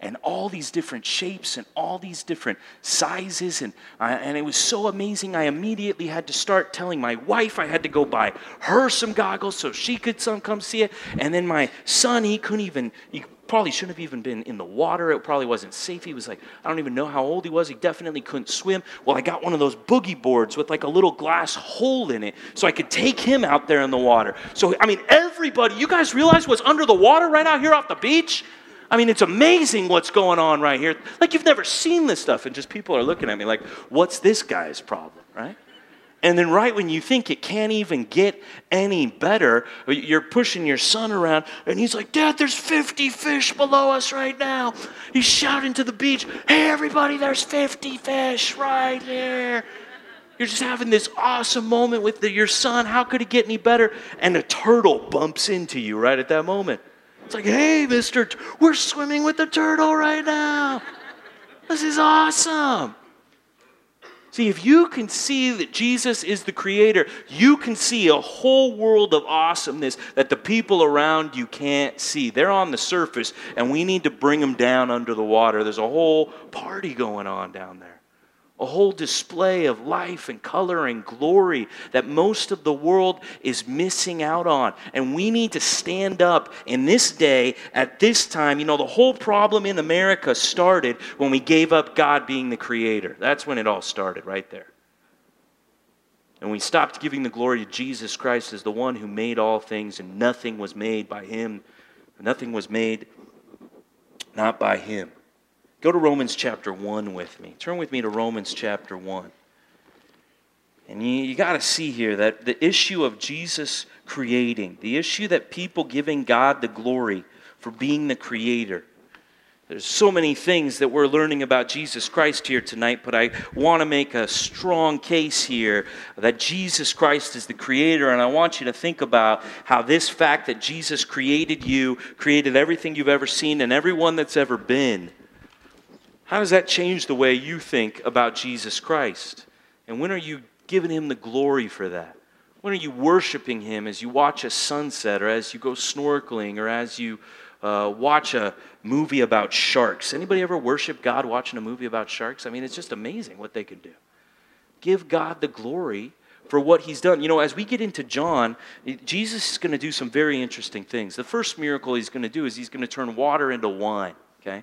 and all these different shapes and all these different sizes. And, I, and it was so amazing. I immediately had to start telling my wife I had to go buy her some goggles so she could some come see it. And then my son, he couldn't even, he probably shouldn't have even been in the water. It probably wasn't safe. He was like, I don't even know how old he was. He definitely couldn't swim. Well, I got one of those boogie boards with like a little glass hole in it so I could take him out there in the water. So, I mean, everybody, you guys realize what's under the water right out here off the beach? I mean, it's amazing what's going on right here. Like, you've never seen this stuff, and just people are looking at me like, what's this guy's problem, right? And then, right when you think it can't even get any better, you're pushing your son around, and he's like, Dad, there's 50 fish below us right now. He's shouting to the beach, Hey, everybody, there's 50 fish right here. You're just having this awesome moment with the, your son. How could it get any better? And a turtle bumps into you right at that moment. It's like, hey, mister, we're swimming with the turtle right now. This is awesome. See, if you can see that Jesus is the creator, you can see a whole world of awesomeness that the people around you can't see. They're on the surface, and we need to bring them down under the water. There's a whole party going on down there a whole display of life and color and glory that most of the world is missing out on. And we need to stand up in this day, at this time. You know, the whole problem in America started when we gave up God being the creator. That's when it all started, right there. And we stopped giving the glory to Jesus Christ as the one who made all things, and nothing was made by him. Nothing was made not by him. Go to Romans chapter 1 with me. Turn with me to Romans chapter 1. And you, you got to see here that the issue of Jesus creating, the issue that people giving God the glory for being the creator. There's so many things that we're learning about Jesus Christ here tonight, but I want to make a strong case here that Jesus Christ is the creator, and I want you to think about how this fact that Jesus created you, created everything you've ever seen and everyone that's ever been, how does that change the way you think about Jesus Christ? And when are you giving him the glory for that? When are you worshiping him as you watch a sunset or as you go snorkeling or as you uh, watch a movie about sharks? Anybody ever worship God watching a movie about sharks? I mean, it's just amazing what they can do. Give God the glory for what he's done. You know, as we get into John, Jesus is going to do some very interesting things. The first miracle he's going to do is he's going to turn water into wine, okay?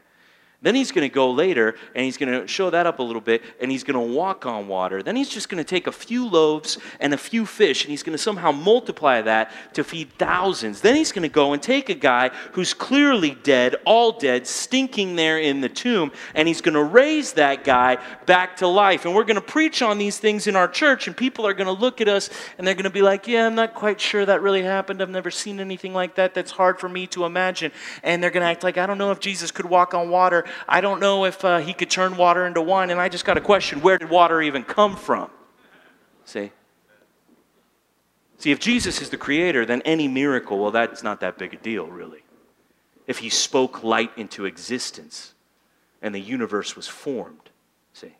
Then he's going to go later and he's going to show that up a little bit and he's going to walk on water. Then he's just going to take a few loaves and a few fish and he's going to somehow multiply that to feed thousands. Then he's going to go and take a guy who's clearly dead, all dead, stinking there in the tomb, and he's going to raise that guy back to life. And we're going to preach on these things in our church and people are going to look at us and they're going to be like, Yeah, I'm not quite sure that really happened. I've never seen anything like that. That's hard for me to imagine. And they're going to act like, I don't know if Jesus could walk on water. I don't know if uh, he could turn water into wine. And I just got a question where did water even come from? See? See, if Jesus is the creator, then any miracle, well, that's not that big a deal, really. If he spoke light into existence and the universe was formed, see?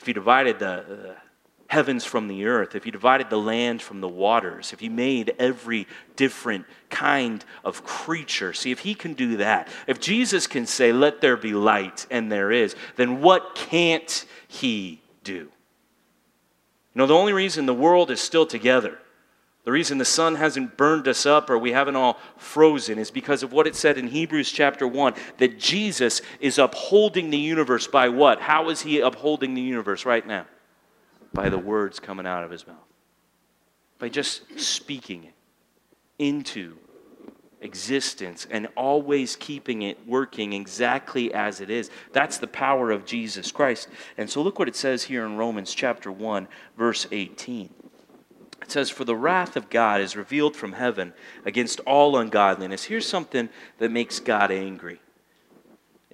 If he divided the, the heavens from the earth, if he divided the land from the waters, if he made every different kind of creature, see, if he can do that, if Jesus can say, Let there be light, and there is, then what can't he do? You know, the only reason the world is still together, the reason the sun hasn't burned us up or we haven't all frozen is because of what it said in Hebrews chapter 1 that Jesus is upholding the universe by what? How is he upholding the universe right now? By the words coming out of his mouth, by just speaking it into existence and always keeping it working exactly as it is. That's the power of Jesus Christ. And so look what it says here in Romans chapter 1 verse 18. It says for the wrath of God is revealed from heaven against all ungodliness. Here's something that makes God angry.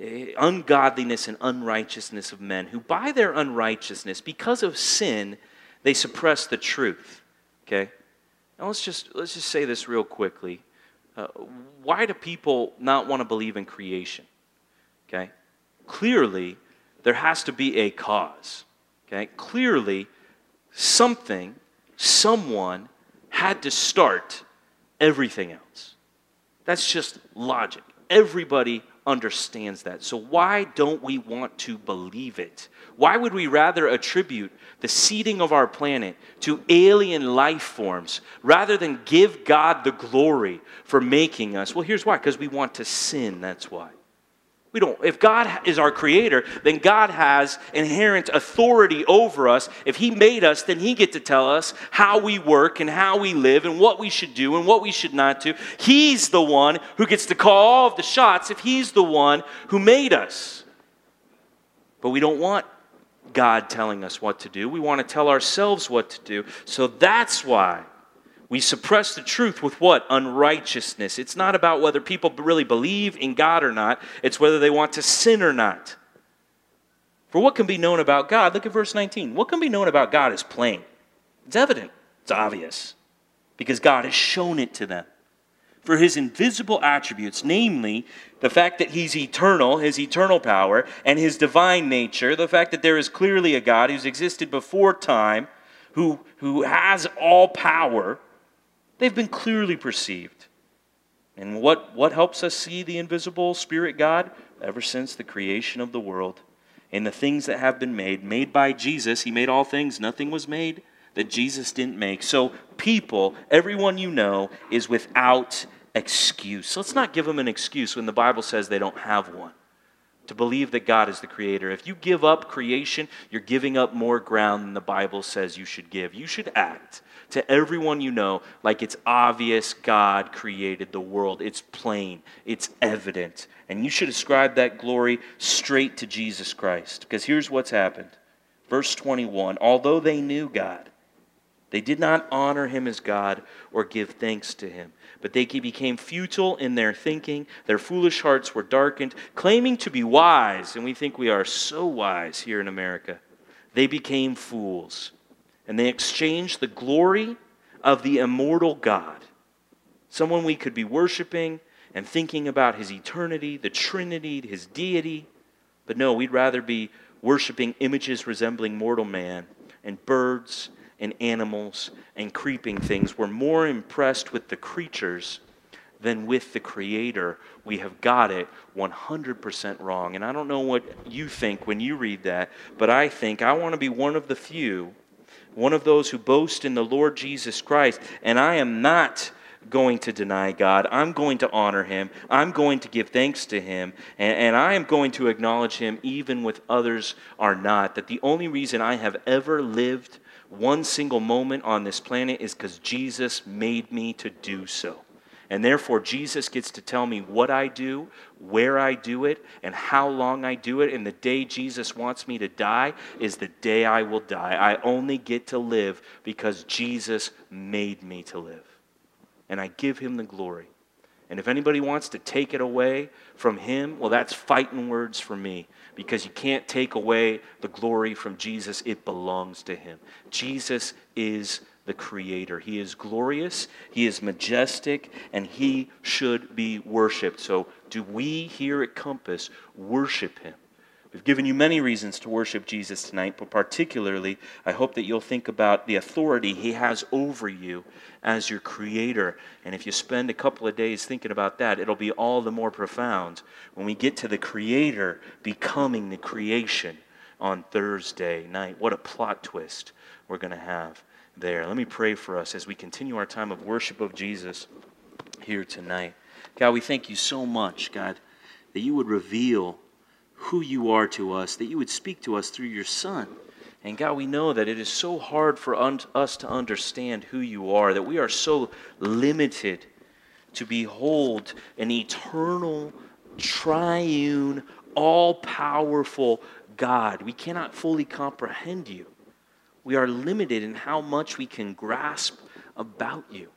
Eh, ungodliness and unrighteousness of men who by their unrighteousness because of sin they suppress the truth okay now let's just let's just say this real quickly uh, why do people not want to believe in creation? Okay? Clearly, there has to be a cause. Okay? Clearly, something, someone had to start everything else. That's just logic. Everybody understands that. So, why don't we want to believe it? Why would we rather attribute the seeding of our planet to alien life forms rather than give God the glory for making us? Well, here's why because we want to sin, that's why. We don't. If God is our creator, then God has inherent authority over us. If He made us, then He get to tell us how we work and how we live and what we should do and what we should not do. He's the one who gets to call all of the shots if He's the one who made us. But we don't want God telling us what to do. We want to tell ourselves what to do. So that's why we suppress the truth with what? Unrighteousness. It's not about whether people really believe in God or not, it's whether they want to sin or not. For what can be known about God? Look at verse 19. What can be known about God is plain, it's evident, it's obvious, because God has shown it to them. For his invisible attributes, namely the fact that he's eternal, his eternal power, and his divine nature, the fact that there is clearly a God who's existed before time, who, who has all power, They've been clearly perceived. And what, what helps us see the invisible Spirit God? Ever since the creation of the world and the things that have been made, made by Jesus. He made all things, nothing was made that Jesus didn't make. So, people, everyone you know, is without excuse. let's not give them an excuse when the Bible says they don't have one. To believe that God is the creator. If you give up creation, you're giving up more ground than the Bible says you should give. You should act to everyone you know like it's obvious God created the world. It's plain, it's evident. And you should ascribe that glory straight to Jesus Christ. Because here's what's happened. Verse 21 Although they knew God, they did not honor him as God or give thanks to him, but they became futile in their thinking. Their foolish hearts were darkened, claiming to be wise, and we think we are so wise here in America. They became fools and they exchanged the glory of the immortal God, someone we could be worshiping and thinking about his eternity, the Trinity, his deity. But no, we'd rather be worshiping images resembling mortal man and birds and animals and creeping things. We're more impressed with the creatures than with the Creator. We have got it 100% wrong. And I don't know what you think when you read that, but I think I want to be one of the few one of those who boast in the Lord Jesus Christ, and I am not going to deny God. I'm going to honor him. I'm going to give thanks to him. And, and, I am going to acknowledge him even with others are not. That the only reason I have ever lived one single moment on this planet is because Jesus made me to do so. And therefore, Jesus gets to tell me what I do, where I do it, and how long I do it. And the day Jesus wants me to die is the day I will die. I only get to live because Jesus made me to live. And I give him the glory. And if anybody wants to take it away from him, well, that's fighting words for me because you can't take away the glory from Jesus. It belongs to him. Jesus is the Creator. He is glorious, He is majestic, and He should be worshiped. So, do we here at Compass worship Him? We've given you many reasons to worship Jesus tonight, but particularly, I hope that you'll think about the authority He has over you as your Creator. And if you spend a couple of days thinking about that, it'll be all the more profound when we get to the Creator becoming the creation on Thursday night. What a plot twist we're going to have there. Let me pray for us as we continue our time of worship of Jesus here tonight. God, we thank you so much, God, that you would reveal who you are to us, that you would speak to us through your Son. And God, we know that it is so hard for un- us to understand who you are, that we are so limited to behold an eternal, triune, all powerful God. We cannot fully comprehend you. We are limited in how much we can grasp about you.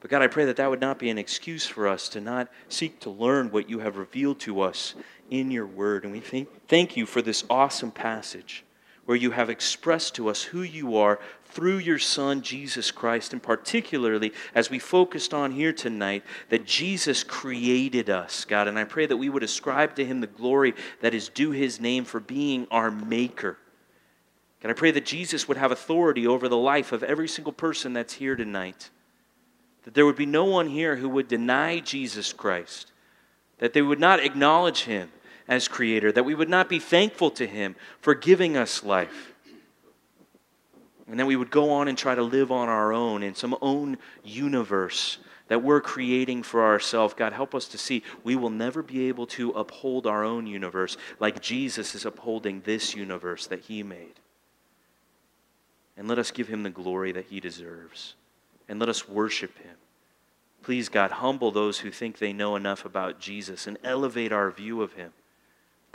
But God, I pray that that would not be an excuse for us to not seek to learn what you have revealed to us in your word. And we thank, thank you for this awesome passage where you have expressed to us who you are through your Son, Jesus Christ, and particularly as we focused on here tonight, that Jesus created us, God. And I pray that we would ascribe to him the glory that is due his name for being our maker. And I pray that Jesus would have authority over the life of every single person that's here tonight. That there would be no one here who would deny Jesus Christ, that they would not acknowledge him as creator, that we would not be thankful to him for giving us life. And then we would go on and try to live on our own in some own universe that we're creating for ourselves. God, help us to see we will never be able to uphold our own universe like Jesus is upholding this universe that He made. And let us give Him the glory that He deserves. And let us worship Him. Please, God, humble those who think they know enough about Jesus and elevate our view of Him.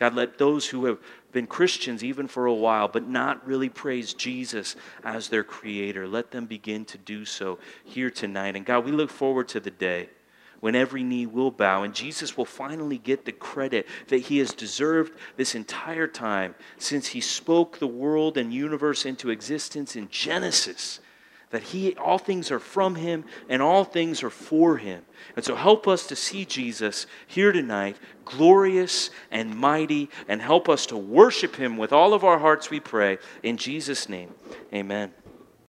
God, let those who have been Christians even for a while, but not really praise Jesus as their creator, let them begin to do so here tonight. And God, we look forward to the day when every knee will bow and Jesus will finally get the credit that he has deserved this entire time since he spoke the world and universe into existence in Genesis that he all things are from him and all things are for him. And so help us to see Jesus here tonight, glorious and mighty, and help us to worship him with all of our hearts, we pray. In Jesus' name, amen.